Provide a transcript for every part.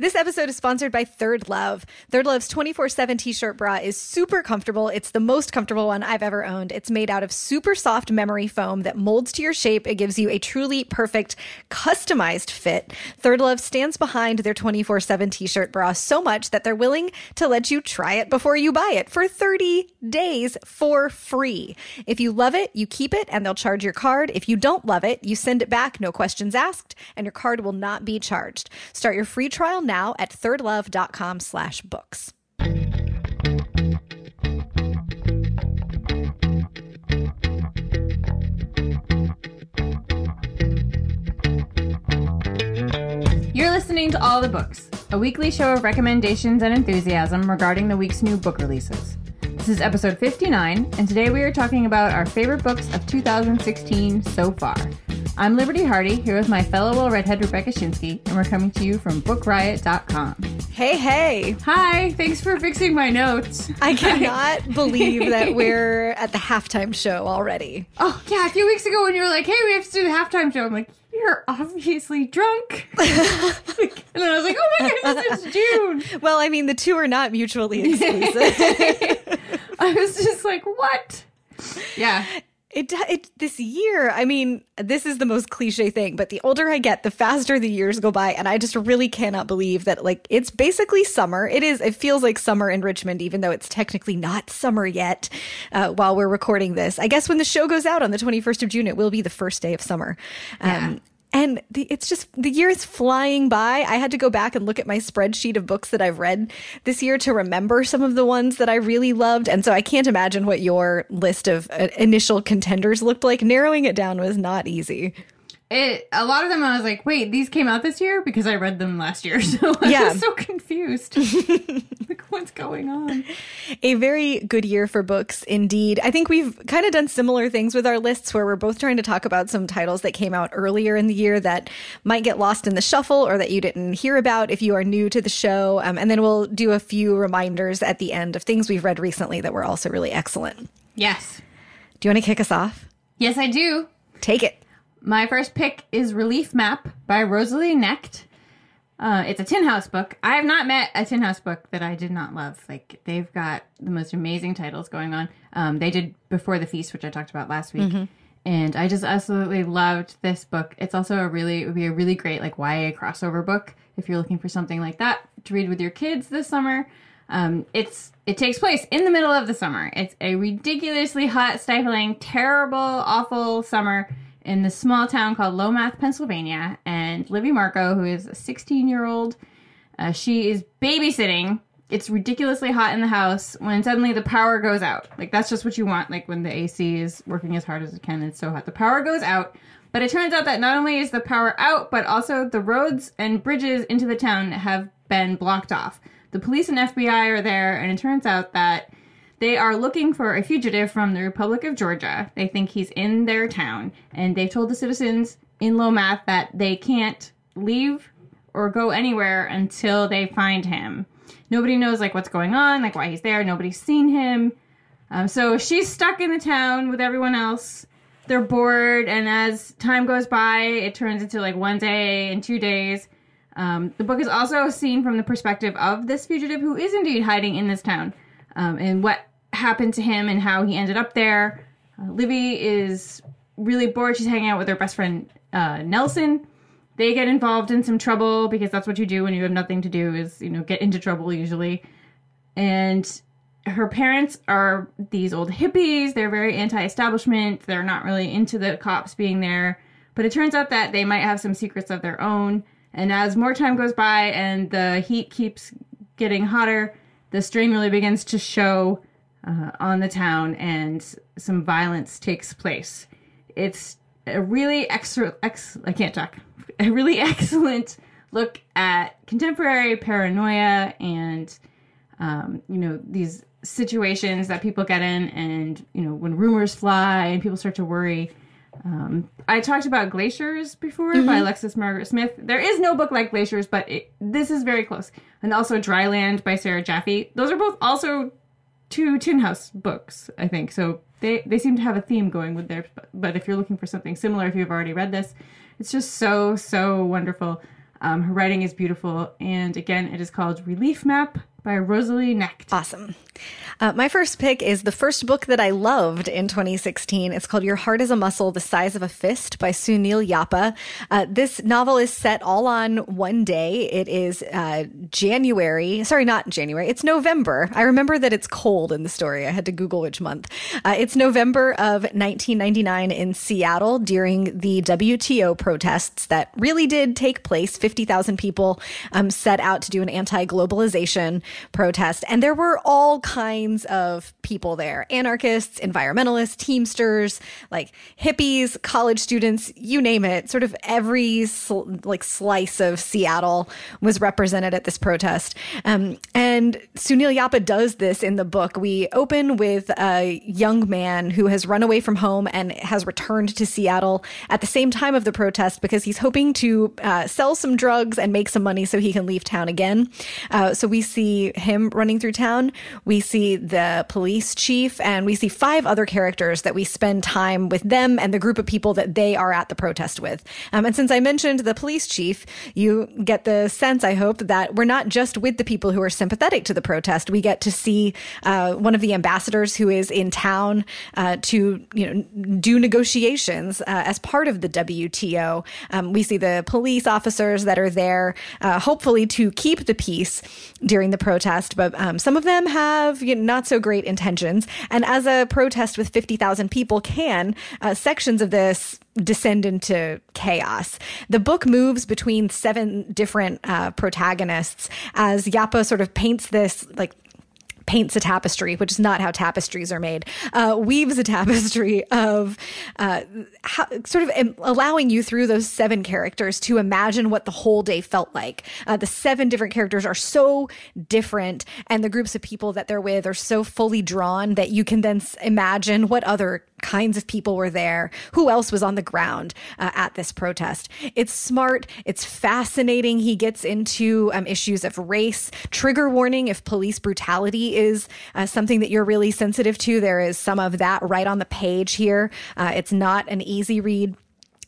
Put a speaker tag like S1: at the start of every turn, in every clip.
S1: This episode is sponsored by Third Love. Third Love's 24 7 t shirt bra is super comfortable. It's the most comfortable one I've ever owned. It's made out of super soft memory foam that molds to your shape. It gives you a truly perfect, customized fit. Third Love stands behind their 24 7 t shirt bra so much that they're willing to let you try it before you buy it for 30 days for free. If you love it, you keep it and they'll charge your card. If you don't love it, you send it back, no questions asked, and your card will not be charged. Start your free trial now at thirdlove.com slash books.
S2: You're listening to All the Books, a weekly show of recommendations and enthusiasm regarding the week's new book releases. This is episode 59, and today we are talking about our favorite books of 2016 so far. I'm Liberty Hardy, here with my fellow little redhead Rebecca Schinsky, and we're coming to you from BookRiot.com.
S1: Hey, hey.
S2: Hi, thanks for fixing my notes.
S1: I cannot believe that we're at the halftime show already.
S2: Oh, yeah, a few weeks ago when you were like, hey, we have to do the halftime show, I'm like, you're obviously drunk. and then I was like, oh my goodness, it's June.
S1: Well, I mean, the two are not mutually exclusive.
S2: I was just like, what? Yeah.
S1: It, it this year, I mean, this is the most cliche thing, but the older I get, the faster the years go by, and I just really cannot believe that like it's basically summer. It is. It feels like summer in Richmond, even though it's technically not summer yet. Uh, while we're recording this, I guess when the show goes out on the twenty first of June, it will be the first day of summer. Um, and the, it's just the year is flying by. I had to go back and look at my spreadsheet of books that I've read this year to remember some of the ones that I really loved. And so I can't imagine what your list of uh, initial contenders looked like. Narrowing it down was not easy.
S2: It a lot of them I was like, wait, these came out this year because I read them last year, so I
S1: Yeah.
S2: was so confused. like, what's going on?
S1: A very good year for books indeed. I think we've kind of done similar things with our lists where we're both trying to talk about some titles that came out earlier in the year that might get lost in the shuffle or that you didn't hear about if you are new to the show. Um, and then we'll do a few reminders at the end of things we've read recently that were also really excellent.
S2: Yes,
S1: Do you want to kick us off?
S2: yes, I do.
S1: Take it.
S2: My first pick is Relief Map by Rosalie Knecht. Uh, it's a Tin House book. I have not met a Tin House book that I did not love. Like they've got the most amazing titles going on. Um, they did Before the Feast, which I talked about last week, and I just absolutely loved this book. It's also a really it would be a really great like YA crossover book if you're looking for something like that to read with your kids this summer. Um, it's it takes place in the middle of the summer. It's a ridiculously hot, stifling, terrible, awful summer in this small town called Lomath, Pennsylvania. And Livy Marco, who is a 16 year old, uh, she is babysitting. It's ridiculously hot in the house when suddenly the power goes out. Like that's just what you want. Like when the AC is working as hard as it can, and it's so hot. The power goes out. But it turns out that not only is the power out, but also the roads and bridges into the town have been blocked off. The police and FBI are there, and it turns out that they are looking for a fugitive from the Republic of Georgia. They think he's in their town, and they've told the citizens in Lomath that they can't leave or go anywhere until they find him. Nobody knows like what's going on, like why he's there. Nobody's seen him. Um, so she's stuck in the town with everyone else. They're bored, and as time goes by, it turns into like one day and two days. Um, the book is also seen from the perspective of this fugitive who is indeed hiding in this town, um, and what happened to him and how he ended up there. Uh, Livy is really bored. She's hanging out with her best friend uh, Nelson. They get involved in some trouble because that's what you do when you have nothing to do is you know get into trouble usually. And her parents are these old hippies. They're very anti-establishment. They're not really into the cops being there. But it turns out that they might have some secrets of their own. And as more time goes by and the heat keeps getting hotter, the strain really begins to show uh, on the town, and some violence takes place. It's a really extra, ex, I can't talk. A really excellent look at contemporary paranoia and um, you know these situations that people get in and you know when rumors fly and people start to worry. Um, i talked about glaciers before by alexis margaret smith. There is no book like glaciers but it, this is very close. And also dryland by sarah jaffe. Those are both also two tin house books i think so they they seem to have a theme going with their. but, if you're looking for something similar if you've already read this it's just so so wonderful um, her writing is beautiful and again it is called relief map by rosalie knecht
S1: Awesome. Uh, my first pick is the first book that I loved in 2016. It's called Your Heart is a Muscle, the Size of a Fist by Sunil Yapa. Uh, this novel is set all on one day. It is uh, January. Sorry, not January. It's November. I remember that it's cold in the story. I had to Google which month. Uh, it's November of 1999 in Seattle during the WTO protests that really did take place. 50,000 people um, set out to do an anti globalization protest. And there were all kinds of people there anarchists, environmentalists, teamsters, like hippies, college students, you name it. Sort of every sl- like slice of Seattle was represented at this protest. Um, and Sunil Yapa does this in the book. We open with a young man who has run away from home and has returned to Seattle at the same time of the protest because he's hoping to uh, sell some drugs and make some money so he can leave town again. Uh, so we see him running through town. We see the police chief and we see five other characters that we spend time with them and the group of people that they are at the protest with. Um, and since I mentioned the police chief, you get the sense, I hope, that we're not just with the people who are sympathetic to the protest. We get to see uh, one of the ambassadors who is in town uh, to, you know, do negotiations uh, as part of the WTO. Um, we see the police officers that are there, uh, hopefully to keep the peace during the protest, but um, some of them have you know, not so great intentions. And as a protest with 50,000 people can, uh, sections of this descend into chaos. The book moves between seven different uh, protagonists as Yapa sort of paints this like paints a tapestry, which is not how tapestries are made, uh, weaves a tapestry of uh, how, sort of allowing you through those seven characters to imagine what the whole day felt like. Uh, the seven different characters are so different, and the groups of people that they're with are so fully drawn that you can then imagine what other kinds of people were there, who else was on the ground uh, at this protest. It's smart, it's fascinating. He gets into um, issues of race, trigger warning if police brutality is uh, something that you're really sensitive to. There is some of that right on the page here. Uh, it's not an easy read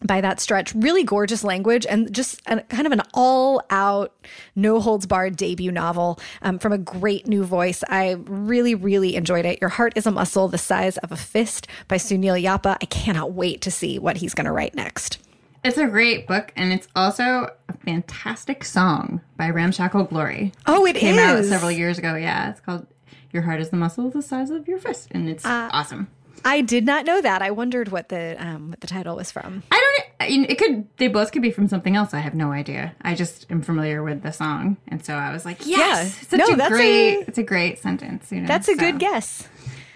S1: by that stretch. Really gorgeous language and just a, kind of an all out, no holds barred debut novel um, from a great new voice. I really, really enjoyed it. Your Heart is a Muscle, the Size of a Fist by Sunil Yapa. I cannot wait to see what he's going to write next.
S2: It's a great book, and it's also a fantastic song by Ramshackle Glory.
S1: Oh, it
S2: came out several years ago. Yeah, it's called "Your Heart Is the Muscle the Size of Your Fist," and it's
S1: Uh,
S2: awesome.
S1: I did not know that. I wondered what the um, what the title was from.
S2: I don't. I mean, It could. They both could be from something else. I have no idea. I just am familiar with the song, and so I was like, "Yes,
S1: Yeah.
S2: it's
S1: No,
S2: a
S1: that's
S2: great.
S1: a-
S2: it's a great sentence. You know,
S1: That's a
S2: so,
S1: good guess.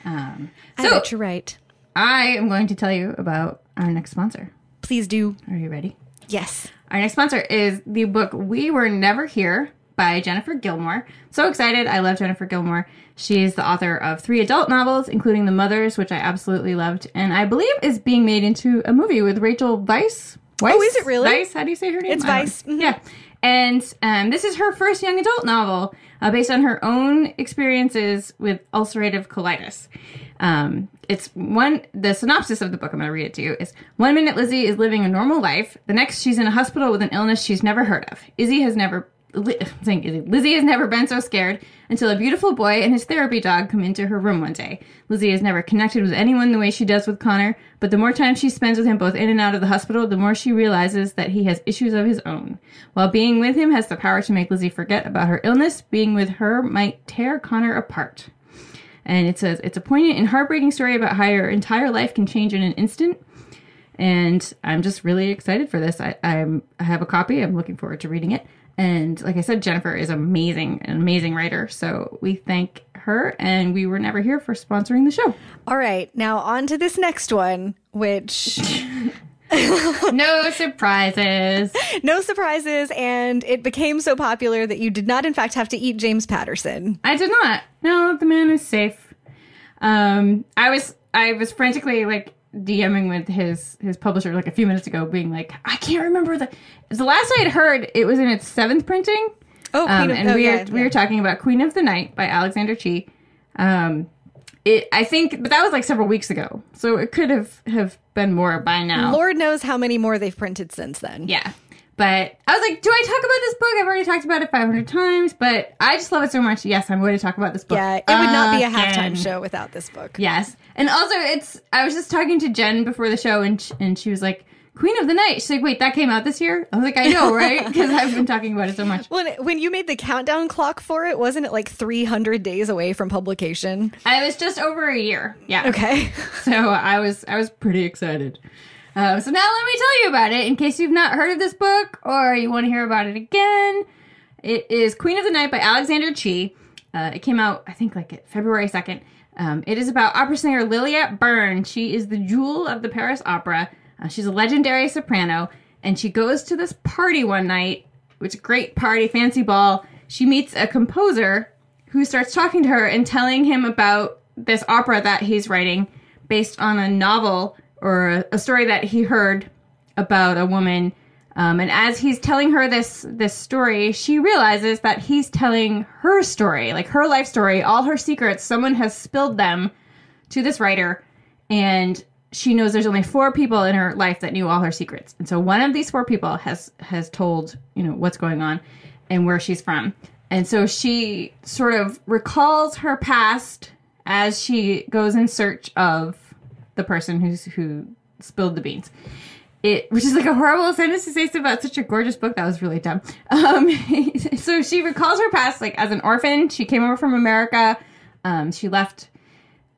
S2: Um,
S1: I
S2: so
S1: bet you're right.
S2: I am going to tell you about our next sponsor.
S1: Please do.
S2: Are you ready?
S1: Yes.
S2: Our next sponsor is the book We Were Never Here by Jennifer Gilmore. So excited. I love Jennifer Gilmore. She's the author of three adult novels, including The Mothers, which I absolutely loved, and I believe is being made into a movie with Rachel Weisz. Weisz?
S1: Oh, is it really?
S2: Weisz? How do you say her name?
S1: It's Weisz. Mhm.
S2: Yeah. And um, this is her first young adult novel uh, based on her own experiences with ulcerative colitis. Um, it's one, the synopsis of the book, I'm going to read it to you, is one minute Lizzie is living a normal life. The next, she's in a hospital with an illness she's never heard of. Izzy has never, Lizzie has never been so scared until a beautiful boy and his therapy dog come into her room one day. Lizzie has never connected with anyone the way she does with Connor, but the more time she spends with him both in and out of the hospital, the more she realizes that he has issues of his own. While being with him has the power to make Lizzie forget about her illness, being with her might tear Connor apart. And it says it's a poignant and heartbreaking story about how your entire life can change in an instant. And I'm just really excited for this. I, I'm I have a copy. I'm looking forward to reading it. And like I said, Jennifer is amazing, an amazing writer. So we thank her, and we were never here for sponsoring the show.
S1: All right. Now on to this next one, which
S2: no surprises.
S1: No surprises, and it became so popular that you did not, in fact, have to eat James Patterson.
S2: I did not. No, the man is safe. Um, I was I was frantically like DMing with his his publisher like a few minutes ago, being like, I can't remember the the last I had heard. It was in its seventh printing.
S1: Oh,
S2: Um,
S1: of-
S2: and
S1: oh,
S2: we
S1: yeah,
S2: are we
S1: yeah.
S2: were talking about Queen of the Night by Alexander Chee. Um, it I think, but that was like several weeks ago, so it could have have been more by now.
S1: Lord knows how many more they've printed since then.
S2: Yeah. But I was like, do I talk about this book? I've already talked about it 500 times, but I just love it so much. Yes, I'm going to talk about this book.
S1: Yeah, it would not be a
S2: again.
S1: halftime show without this book.
S2: Yes. And also, it's, I was just talking to Jen before the show, and, and she was like, Queen of the Night. She's like, wait, that came out this year? I was like, I know, right? Because I've been talking about it so much.
S1: When when you made the countdown clock for it, wasn't it like 300 days away from publication?
S2: I was just over a year. Yeah.
S1: Okay.
S2: So I was I was pretty excited. Uh, so now let me tell you about it in case you've not heard of this book or you want to hear about it again. It is Queen of the Night by Alexander Chee. Uh, it came out I think like February second. Um, it is about opera singer Lilliet Berne. She is the jewel of the Paris Opera. Uh, she's a legendary soprano, and she goes to this party one night, which is a great party, fancy ball. She meets a composer who starts talking to her and telling him about this opera that he's writing based on a novel or a, a story that he heard about a woman. Um, and as he's telling her this this story, she realizes that he's telling her story, like her life story, all her secrets. Someone has spilled them to this writer, and she knows there's only four people in her life that knew all her secrets. And so one of these four people has has told you know what's going on and where she's from. And so she sort of recalls her past as she goes in search of the person who's who spilled the beans. It, which is like a horrible sentence to say about such a gorgeous book. That was really dumb. Um, so she recalls her past, like as an orphan. She came over from America. Um, she left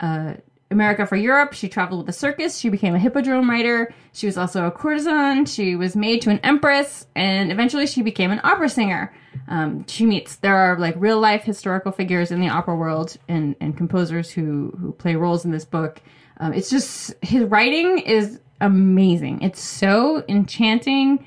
S2: uh, America for Europe. She traveled with a circus. She became a hippodrome rider. She was also a courtesan. She was made to an empress, and eventually she became an opera singer. Um, she meets there are like real life historical figures in the opera world and and composers who who play roles in this book. Um, it's just his writing is amazing. It's so enchanting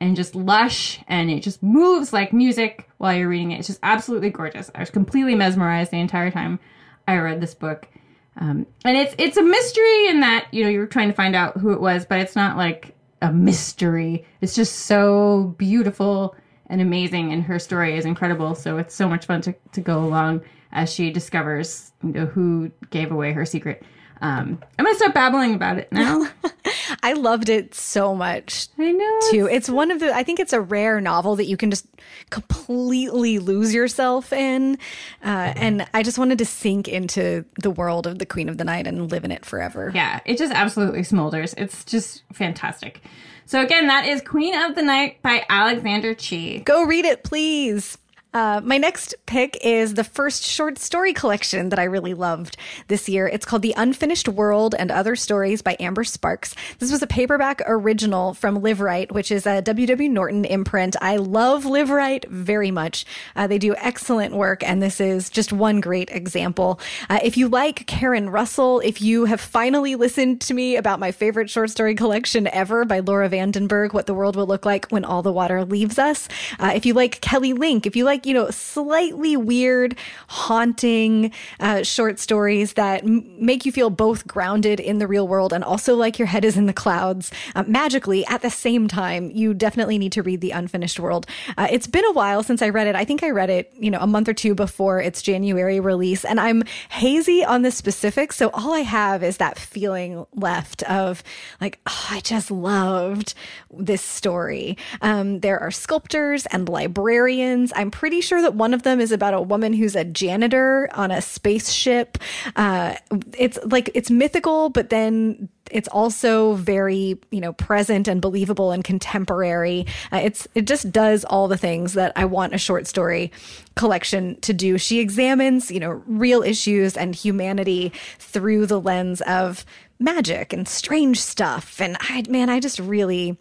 S2: and just lush and it just moves like music while you're reading it. It's just absolutely gorgeous. I was completely mesmerized the entire time I read this book. Um, and it's it's a mystery in that you know you're trying to find out who it was, but it's not like a mystery. It's just so beautiful and amazing, and her story is incredible. So it's so much fun to, to go along as she discovers you know who gave away her secret. Um, I'm gonna start babbling about it now.
S1: I loved it so much.
S2: I know
S1: too. It's one of the I think it's a rare novel that you can just completely lose yourself in. Uh, and I just wanted to sink into the world of the Queen of the Night and live in it forever.
S2: Yeah, it just absolutely smolders. It's just fantastic. So again, that is Queen of the Night by Alexander Chee.
S1: Go read it, please. Uh, my next pick is the first short story collection that I really loved this year. It's called The Unfinished World and Other Stories by Amber Sparks. This was a paperback original from Liveright, which is a W.W. Norton imprint. I love Liveright very much. Uh, they do excellent work, and this is just one great example. Uh, if you like Karen Russell, if you have finally listened to me about my favorite short story collection ever by Laura Vandenberg, What the World Will Look Like When All the Water Leaves Us, uh, if you like Kelly Link, if you like, you know, slightly weird, haunting uh, short stories that m- make you feel both grounded in the real world and also like your head is in the clouds uh, magically at the same time, you definitely need to read The Unfinished World. Uh, it's been a while since I read it. I think I read it, you know, a month or two before its January release, and I'm hazy on the specifics. So all I have is that feeling left of like, oh, I just loved this story. Um, there are sculptors and librarians. I'm pretty sure that one of them is about a woman who's a janitor on a spaceship. Uh, it's like it's mythical, but then it's also very you know present and believable and contemporary. Uh, it's it just does all the things that i want a short story collection to do. She examines you know real issues and humanity through the lens of magic and strange stuff. And i man i just really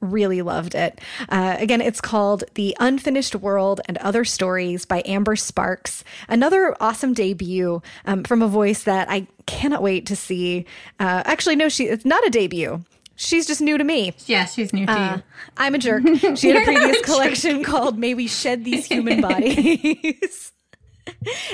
S1: really loved it. Uh, again, it's called The Unfinished World and Other Stories by Amber Sparks. Another awesome debut um, from a voice that I cannot wait to see. Uh, actually, no, she it's not a debut. She's just new to me.
S2: Yeah, she's new to
S1: Uh,
S2: you.
S1: I'm a jerk. She had a previous
S2: a jerk.
S1: collection called May We Shed These Human Bodies.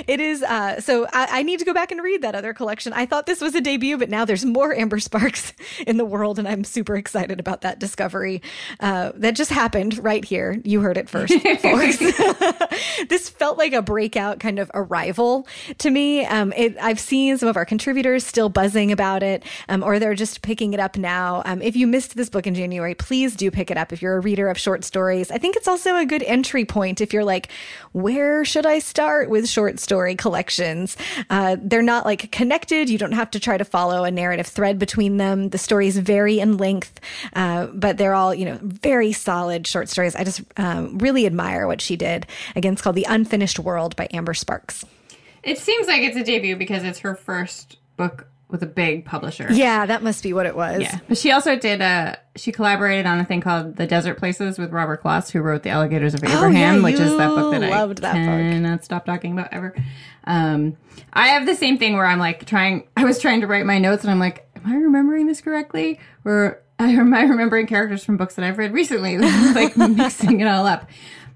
S1: It is uh so I, I need to go back and read that other collection. I thought this was a debut, but now there's more Amber Sparks in the world, and I'm super excited about that discovery. Uh, that just happened right here. You heard it first, this felt like a breakout kind of arrival to me. Um, it, I've seen some of our contributors still buzzing about it, um, or they're just picking it up now. Um, if you missed this book in January, please do pick it up if you're a reader of short stories. I think it's also a good entry point if you're like, where should I start with short story collections? Uh, they're not like connected. You don't have to try to follow a narrative thread between them. The stories vary in length, uh, but they're all, you know, very solid short stories. I just um, really admire what she did. Again, it's called The Unfinished World by Amber Sparks.
S2: It seems like it's a debut because it's her first book with a big publisher.
S1: Yeah, that must be what it was.
S2: Yeah. But she also did a she collaborated on a thing called The Desert Places with Robert Kloss, who wrote The Alligators of Abraham,
S1: Oh, yeah,
S2: which is that book that
S1: you
S2: I
S1: loved that book.
S2: cannot stop talking about ever. Um, I have the same thing where I'm like trying I was trying to write my notes and I'm like, Am I remembering this correctly? Or am I remembering characters from books that I've read recently? like mixing it all up.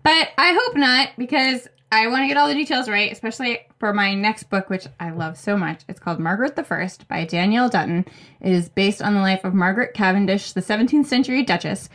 S2: But I hope not, because I want to get all the details right, especially for my next book, which I love so much. It's called Margaret the First by Danielle Dutton. It is based on the life of Margaret Cavendish, the 17th century Duchess.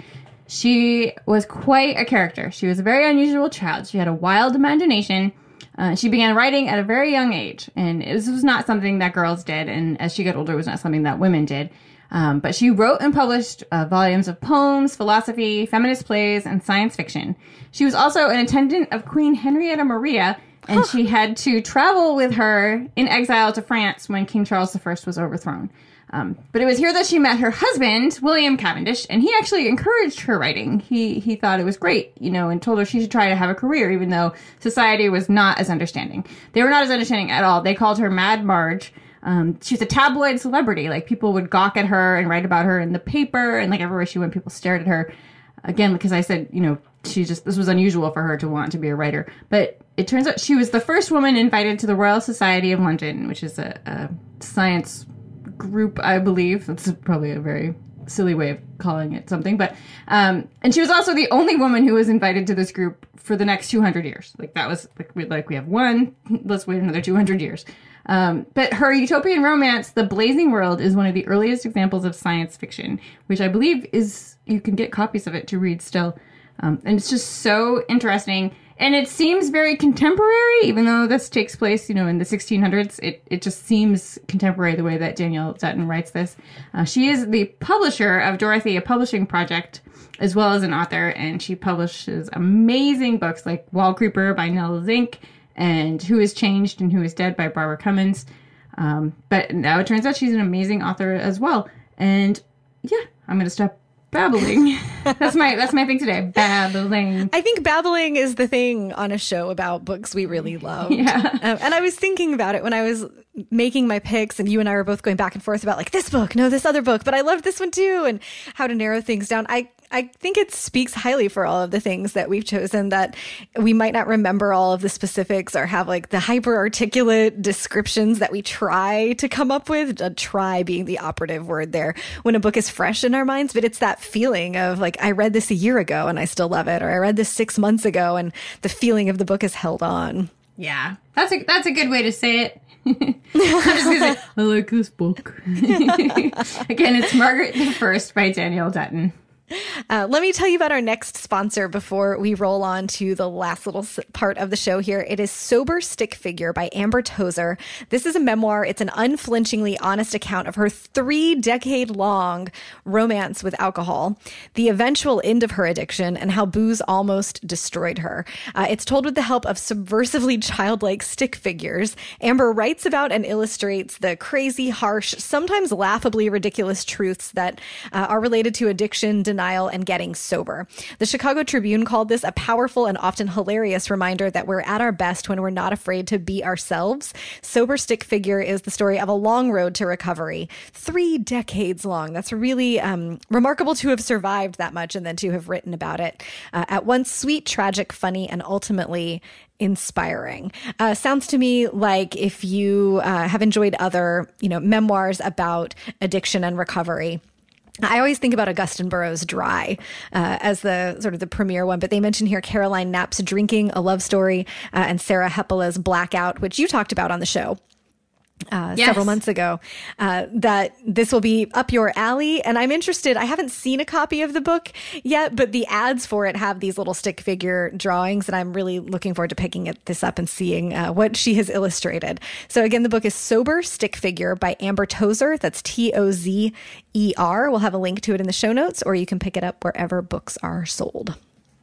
S2: She was quite a character. She was a very unusual child. She had a wild imagination. Uh, she began writing at a very young age, and this was not something that girls did, and as she got older, it was not something that women did. Um, but she wrote and published uh, volumes of poems, philosophy, feminist plays, and science fiction. She was also an attendant of Queen Henrietta Maria, and she had to travel with her in exile to France when King Charles I was overthrown. Um, but it was here that she met her husband, William Cavendish, and he actually encouraged her writing. He he thought it was great, you know, and told her she should try to have a career, even though society was not as understanding. They were not as understanding at all. They called her Mad Marge. Um, she's a tabloid celebrity. Like people would gawk at her and write about her in the paper, and like everywhere she went, people stared at her. Again, because I said, you know, she just this was unusual for her to want to be a writer. But it turns out she was the first woman invited to the Royal Society of London, which is a, a science group, I believe. That's probably a very silly way of calling it something, but um, and she was also the only woman who was invited to this group for the next 200 years. Like that was like we like we have one, let's wait another 200 years. Um, but her utopian romance, The Blazing World, is one of the earliest examples of science fiction, which I believe is you can get copies of it to read still. Um, and it's just so interesting. And it seems very contemporary, even though this takes place, you know, in the 1600s. It, it just seems contemporary the way that Danielle Dutton writes this. Uh, she is the publisher of Dorothy, a publishing project, as well as an author, and she publishes amazing books like Wall Creeper by Nell Zink and Who is Changed and Who is Dead by Barbara Comyns. Um, but now it turns out she's an amazing author as well. And yeah, I'm going to stop babbling. that's my that's my thing today. Babbling.
S1: I think babbling is the thing on a show about books we really love.
S2: Yeah.
S1: Um, and I was thinking about it when I was making my picks, and you and I were both going back and forth about like this book, no, this other book, but I loved this one too, and how to narrow things down. I I think it speaks highly for all of the things that we've chosen that we might not remember all of the specifics or have like the hyper articulate descriptions that we try to come up with. Uh, try being the operative word there when a book is fresh in our minds, but it's that feeling of like, I read this a year ago and I still love it, or I read this six months ago and the feeling of the book is held on.
S2: Yeah, that's a that's a good way to say it. I'm just gonna say I like this book. Again, it's Margaret the First by Danielle Dutton.
S1: Uh, let me tell you about our next sponsor before we roll on to the last little part of the show here. It is Sober Stick Figure by Amber Tozer. This is a memoir. It's an unflinchingly honest account of her three decade long romance with alcohol, the eventual end of her addiction, and how booze almost destroyed her. Uh, it's told with the help of subversively childlike stick figures. Amber writes about and illustrates the crazy, harsh, sometimes laughably ridiculous truths that uh, are related to addiction, denial, and getting sober. The Chicago Tribune called this a powerful and often hilarious reminder that we're at our best when we're not afraid to be ourselves. Sober Stick Figure is the story of a long road to recovery, three decades long. That's really um, remarkable to have survived that much and then to have written about it. Uh, at once sweet, tragic, funny, and ultimately inspiring. Uh, sounds to me like if you uh, have enjoyed other, you know, memoirs about addiction and recovery I always think about Augusten Burroughs' Dry uh, as the sort of the premier one, but they mention here Caroline Knapp's Drinking, a love story, uh, and Sarah Hepola's Blackout, which you talked about on the show uh,
S2: Yes.
S1: several months ago uh, that this will be up your alley. And I'm interested. I haven't seen a copy of the book yet, but the ads for it have these little stick figure drawings. And I'm really looking forward to picking it, this up and seeing uh, what she has illustrated. So, again, the book is Sober Stick Figure by Amber Tozer. That's T O Z E R. We'll have a link to it in the show notes, or you can pick it up wherever books are sold.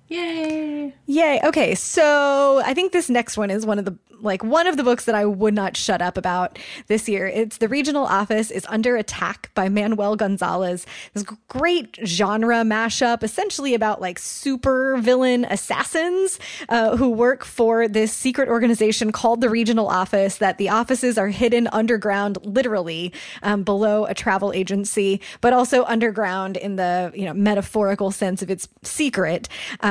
S2: Yay!
S1: Yay. Okay. So I think this next one is one of the like one of the books that I would not shut up about this year. It's The Regional Office is Under Attack by Manuel Gonzales. This great genre mashup, essentially about like super villain assassins uh, who work for this secret organization called the Regional Office. That the offices are hidden underground, literally um, below a travel agency, but also underground in the you know metaphorical sense of its secret.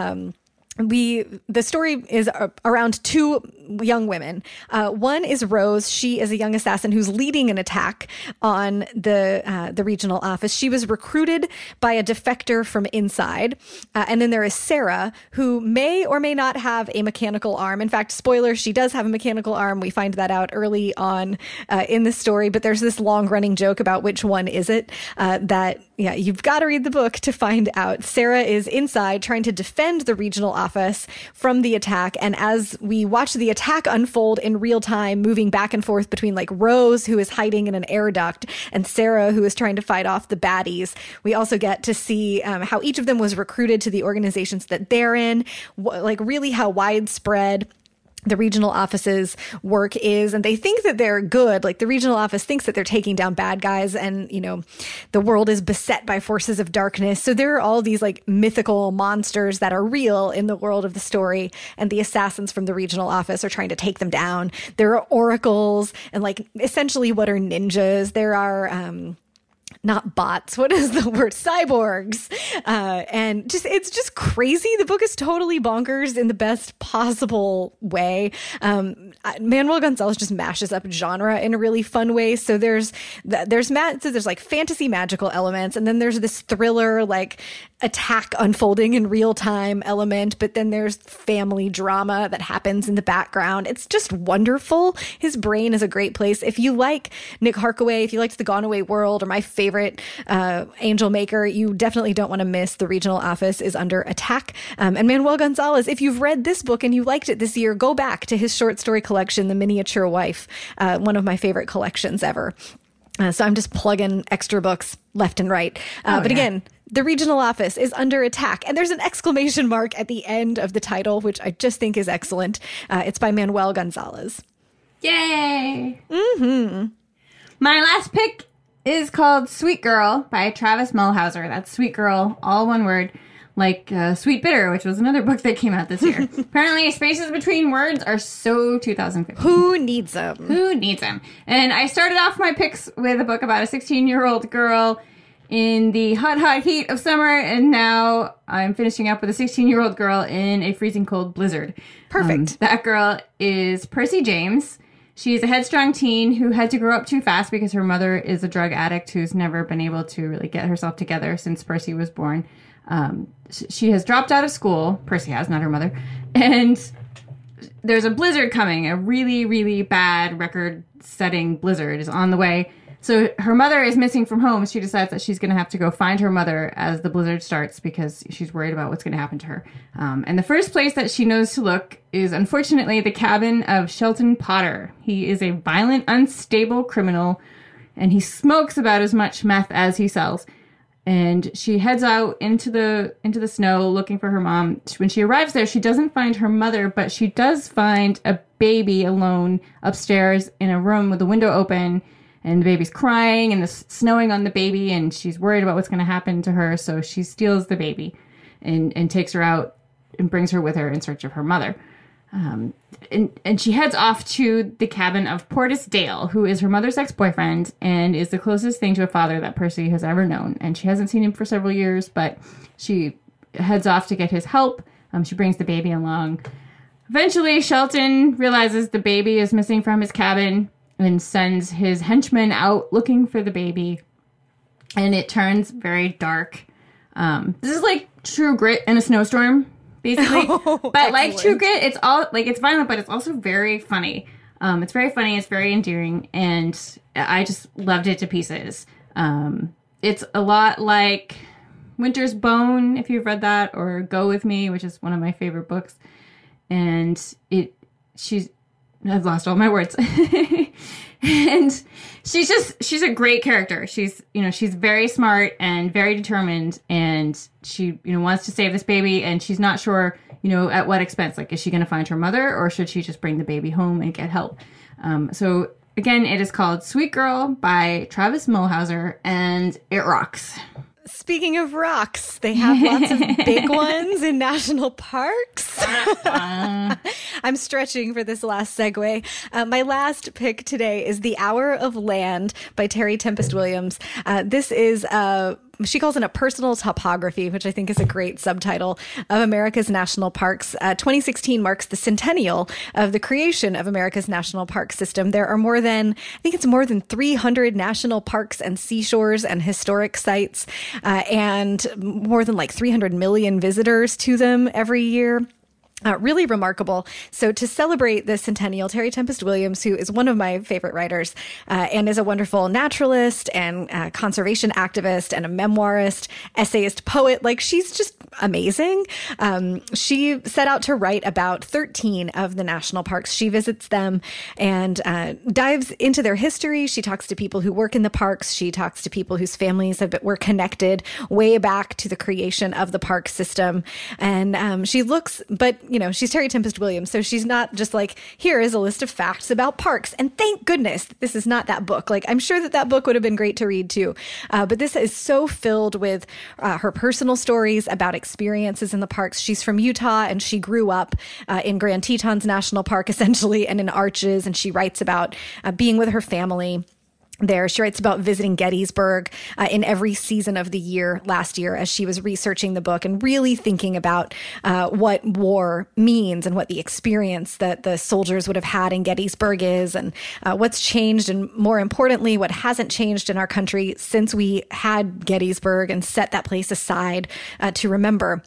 S1: Um, we the story is around two young women. Uh, one is Rose. She is a young assassin who's leading an attack on the uh, the regional office. She was recruited by a defector from inside, uh, and then there is Sarah, who may or may not have a mechanical arm. In fact, spoiler: she does have a mechanical arm. We find that out early on uh, in the story. But there's this long running joke about which one is it uh, that yeah you've got to read the book to find out. Sarah is inside trying to defend the regional office from the attack, and as we watch the attack unfold in real time, moving back and forth between like Rose, who is hiding in an air duct, and Sarah, who is trying to fight off the baddies. We also get to see um, how each of them was recruited to the organizations that they're in, wh- like really how widespread the regional office's work is and they think that they're good. Like the regional office thinks that they're taking down bad guys and you know the world is beset by forces of darkness. So there are all these like mythical monsters that are real in the world of the story and the assassins from the regional office are trying to take them down. There are oracles and like essentially what are ninjas. There are um not bots. What is the word? Cyborgs. Uh, and just it's just crazy. The book is totally bonkers in the best possible way. Um, manuel gonzales just mashes up genre in a really fun way. So there's there's ma- so there's like fantasy magical elements and then there's this thriller like attack unfolding in real time element but then there's family drama that happens in the background. It's just wonderful. His brain is a great place. If you like nick harkaway if you liked the gone away world or my favorite uh, angel maker you definitely don't want to miss the regional office is under attack um, and manuel gonzales if you've read this book and you liked it this year go back to his short story collection the miniature wife uh, one of my favorite collections ever uh, so I'm just plugging extra books left and right. Uh,
S2: Oh,
S1: but
S2: yeah.
S1: again, the regional office is under attack, and there's an exclamation mark at the end of the title, which I just think is excellent. Uh, it's by Manuel Gonzales.
S2: Yay! Mm-hmm. My last pick is called Sweetgirl by Travis Mulhauser. That's Sweetgirl, all one word, like uh, Sweetbitter, which was another book that came out this year. Apparently, spaces between words are so 2015.
S1: Who needs them?
S2: Who needs them? And I started off my picks with a book about a 16 year old girl in the hot, hot heat of summer, and now I'm finishing up with a 16 year old girl in a freezing cold blizzard.
S1: Perfect.
S2: Um, that girl is Percy James. She's a headstrong teen who had to grow up too fast because her mother is a drug addict who's never been able to really get herself together since Percy was born. Um, she has dropped out of school. Percy has, not her mother. And there's a blizzard coming. A really, really bad record setting blizzard is on the way. So her mother is missing from home. She decides that she's going to have to go find her mother as the blizzard starts because she's worried about what's going to happen to her. Um, and the first place that she knows to look is unfortunately the cabin of Shelton Potter. He is a violent, unstable criminal and he smokes about as much meth as he sells and she heads out into the into the snow looking for her mom. When she arrives there, she doesn't find her mother, but she does find a baby alone upstairs in a room with the window open, and the baby's crying and it's snowing on the baby, and she's worried about what's going to happen to her. So she steals the baby, and and takes her out and brings her with her in search of her mother. Um, and, and she heads off to the cabin of Portis Dale, who is her mother's ex boyfriend and is the closest thing to a father that Percy has ever known. And she hasn't seen him for several years, but she heads off to get his help. Um, she brings the baby along. Eventually, Shelton realizes the baby is missing from his cabin and sends his henchmen out looking for the baby. and it turns very dark. Um, this is like True Grit in a snowstorm, basically. but like True. Grit, it's all like it's violent, but it's also very funny. Um, it's very funny. It's very endearing, and I just loved it to pieces. Um, it's a lot like Winter's Bone, if you've read that, or Go with Me, which is one of my favorite books. And it, she's, I've lost all my words. and she's just, she's a great character. She's, you know, she's very smart and very determined, and she, you know, wants to save this baby, and she's not sure, you know, at what expense. Like, is she going to find her mother, or should she just bring the baby home and get help? Um, so again, it is called Sweetgirl by Travis Mulhauser, and it rocks.
S1: Speaking of rocks, they have lots of big ones in national parks. I'm stretching for this last segue. Uh, my last pick today is The Hour of Land by Terry Tempest Williams. Uh, this is uh, she calls it a personal topography, which I think is a great subtitle of America's national parks. Uh, 2016 marks the centennial of the creation of America's national park system. There are more than, I think it's more than 300 national parks and seashores and historic sites, uh, and more than like 300 million visitors to them every year. Uh, really remarkable. So, to celebrate the centennial, Terry Tempest Williams, who is one of my favorite writers uh, and is a wonderful naturalist and uh, conservation activist and a memoirist, essayist, poet, like she's just amazing. Um, she set out to write about 13 of the national parks. She visits them and uh, dives into their history. She talks to people who work in the parks. She talks to people whose families have been, were connected way back to the creation of the park system. And um, she looks, but you know, she's Terry Tempest Williams, so she's not just like, here is a list of facts about parks. And thank goodness this is not that book. Like, I'm sure that that book would have been great to read too. Uh, but this is so filled with uh, her personal stories about in the parks. She's from Utah and she grew up uh, in Grand Tetons National Park, essentially, and in Arches. And she writes about uh, being with her family there. She writes about visiting Gettysburg uh, in every season of the year last year as she was researching the book and really thinking about uh, what war means and what the experience that the soldiers would have had in Gettysburg is and uh, what's changed and more importantly, what hasn't changed in our country since we had Gettysburg and set that place aside uh, to remember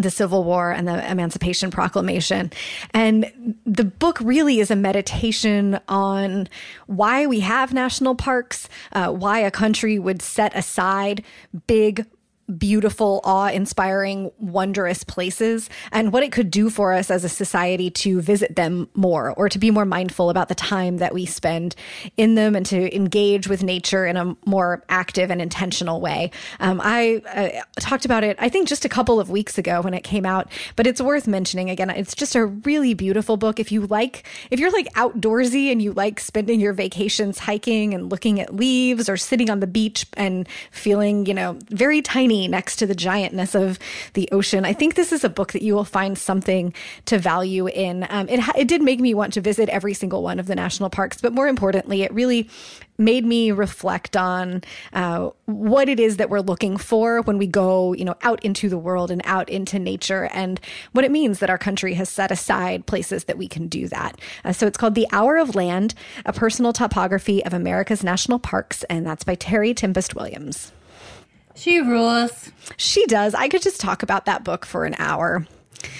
S1: the Civil War and the Emancipation Proclamation. And the book really is a meditation on why we have national parks, uh, why a country would set aside big beautiful, awe inspiring, wondrous places, and what it could do for us as a society to visit them more or to be more mindful about the time that we spend in them and to engage with nature in a more active and intentional way. Um, I uh, talked about it, I think, just a couple of weeks ago when it came out, but it's worth mentioning again. It's just a really beautiful book. If you like, if you're like outdoorsy and you like spending your vacations hiking and looking at leaves or sitting on the beach and feeling, you know, very tiny next to the giantness of the ocean. I think this is a book that you will find something to value in. Um, it, it did make me want to visit every single one of the national parks, but more importantly, it really made me reflect on uh, what it is that we're looking for when we go, you know, out into the world and out into nature, and what it means that our country has set aside places that we can do that. Uh, so it's called "The Hour of Land: A Personal Topography of America's National Parks," and that's by Terry Tempest Williams.
S2: She rules.
S1: She does. I could just talk about that book for an hour.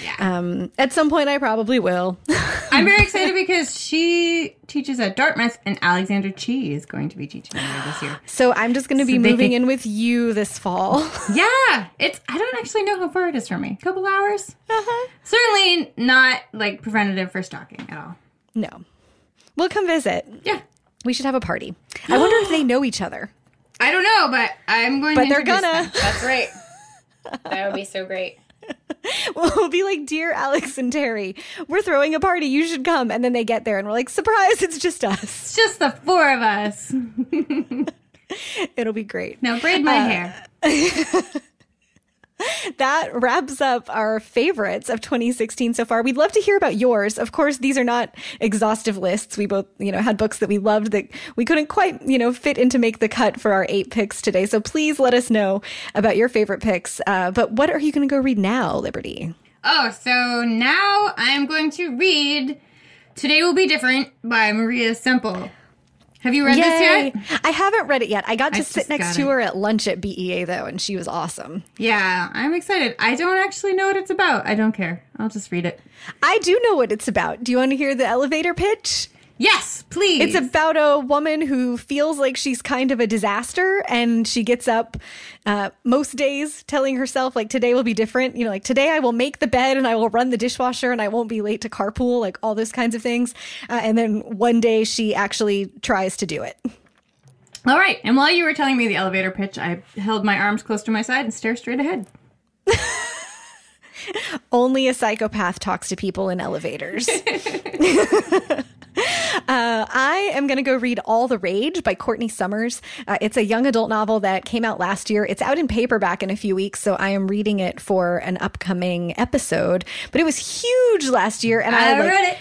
S2: Yeah.
S1: Um, at some point, I probably will.
S2: I'm very excited because she teaches at Dartmouth, and Alexander Chee is going to be teaching there this year.
S1: so I'm just going to be
S2: So they
S1: moving
S2: think-
S1: in with you this fall.
S2: Yeah, it's. I don't actually know how far it is from me. A couple hours.
S1: uh-huh.
S2: Certainly not like preventative for stalking at all.
S1: No, we'll come visit.
S2: Yeah.
S1: We should have a party. I wonder if they know each other.
S2: I don't know, but I'm going
S1: But
S2: to
S1: they're gonna.
S2: them. That's right. that would be so great.
S1: We'll be like, dear Alex and Terry, we're throwing a party. You should come. And then they get there and we're like, surprise, it's just us.
S2: It's just the four of us.
S1: It'll be great.
S2: Now braid my uh, hair.
S1: that wraps up our favorites of 2016 so far. We'd love to hear about yours. Of course, these are not exhaustive lists. We both, you know, had books that we loved that we couldn't quite, you know, fit in to make the cut for our eight picks today. So please let us know about your favorite picks. Uh, but what are you going to go read now, Liberty?
S2: Oh, so now I'm going to read Today Will Be Different by Maria Semple. Have you read this yet?
S1: I haven't read it yet. I got to
S2: I
S1: sit next to her at lunch at BEA though, and she was awesome.
S2: Yeah, I'm excited. I don't actually know what it's about. I don't care. I'll just read it.
S1: I do know what it's about. Do you want to hear the elevator pitch?
S2: Yes, please.
S1: It's about a woman who feels like she's kind of a disaster and she gets up uh, most days telling herself, like, today will be different. You know, like, today I will make the bed and I will run the dishwasher and I won't be late to carpool, like, all those kinds of things. Uh, and then one day she actually tries to do it.
S2: All right. And while you were telling me the elevator pitch, I held my arms close to my side and stared straight ahead.
S1: Only a psychopath talks to people in elevators. Uh, I am going to go read All the Rage by Courtney Summers. Uh, it's a young adult novel that came out last year. It's out in paperback in a few weeks, so I am reading it for an upcoming episode. But it was huge last year, and I,
S2: I
S1: like,
S2: read it.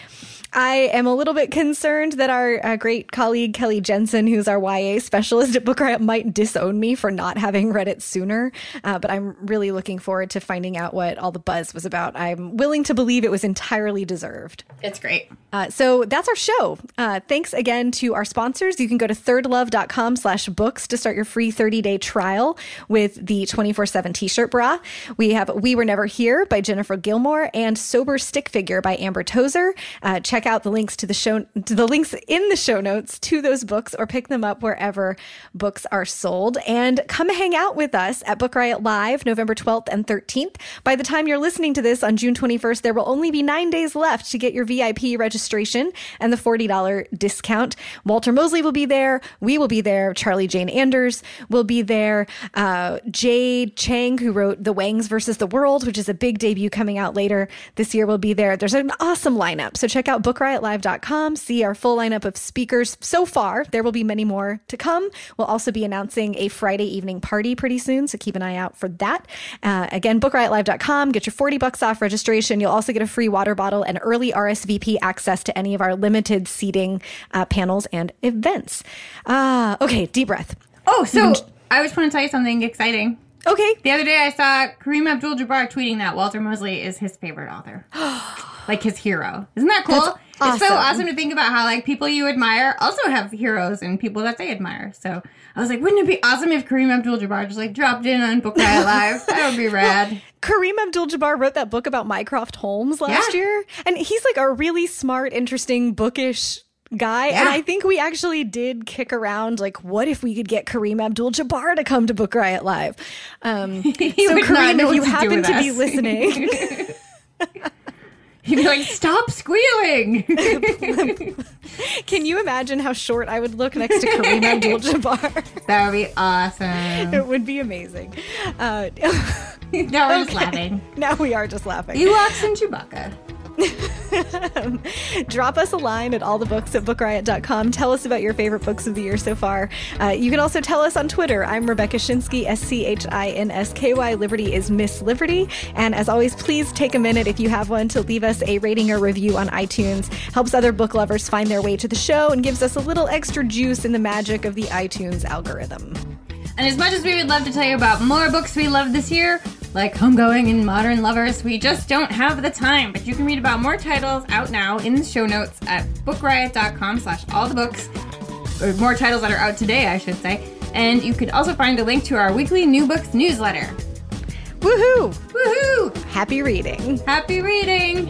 S1: I am a little bit concerned that our uh, great colleague Kelly Jensen, who's our YA specialist at Book Riot, might disown me for not having read it sooner. Uh, but I'm really looking forward to finding out what all the buzz was about. I'm willing to believe it was entirely deserved.
S2: It's great.
S1: Uh, so that's our show. Uh, thanks again to our sponsors. You can go to thirdlove.com slash books to start your free 30 day trial with the 24 7 t shirt bra. We have We Were Never Here by Jennifer Gilmore and Sober Stick Figure by Amber Tozer. Uh, check out the links to the show, to the links in the show notes to those books or pick them up wherever books are sold. And come hang out with us at Book Riot Live November 12th and 13th. By the time you're listening to this on June 21st, there will only be nine days left to get your VIP registration and the $40 discount. Walter Mosley will be there. We will be there. Charlie Jane Anders will be there. Uh, Jade Chang, who wrote The Wangs versus the World, which is a big debut coming out later this year, will be there. There's an awesome lineup. So check out bookriotlive.com, see our full lineup of speakers so far. There will be many more to come. We'll also be announcing a Friday evening party pretty soon, so keep an eye out for that. Uh, again, bookriotlive.com, get your 40 bucks off registration. You'll also get a free water bottle and early RSVP access to any of our limited seating uh, panels and events. Uh, okay, deep breath.
S2: Oh, so I just want to tell you something exciting.
S1: Okay,
S2: The other day I saw Kareem Abdul Jabbar tweeting that Walter Mosley is his favorite author. like his hero. Isn't that cool?
S1: That's
S2: It's so
S1: awesome.
S2: awesome to think about how like people you admire also have heroes and people that they admire. So I was like, wouldn't it be awesome if Kareem Abdul Jabbar just like dropped in on Book Riot Live? That would be rad.
S1: Kareem Abdul Jabbar wrote that book about Mycroft Holmes last
S2: Yeah.
S1: year. And he's like a really smart, interesting, bookish guy. And I think we actually did kick around like, what if we could get Kareem Abdul Jabbar to come to Book Riot Live? Um, so, Kareem, if you
S2: what to do
S1: happen to be listening,
S2: He'd be like, stop squealing.
S1: can you imagine how short I would look next to Kareem Abdul Jabbar?
S2: that would be awesome.
S1: it would be amazing. Uh,
S2: No, we're just laughing.
S1: now we are just laughing.
S2: Ewoks and Chewbacca.
S1: Drop us a line at allthebooks at bookriot.com. Tell us about your favorite books of the year so far. Uh, you can also tell us on Twitter. I'm Rebecca Schinsky, S C H I N S K Y. Liberty is Miss Liberty. And as always, please take a minute if you have one to leave us a rating or review on iTunes. Helps other book lovers find their way to the show and gives us a little extra juice in the magic of the iTunes algorithm.
S2: And as much as we would love to tell you about more books we love this year, like Homegoing and Modern Lovers, we just don't have the time. But you can read about more titles out now in the show notes at bookriot.com slash all the books. Or more titles that are out today, I should say. And you could also find a link to our weekly new books newsletter.
S1: Woohoo!
S2: Woohoo!
S1: Happy reading.
S2: Happy reading!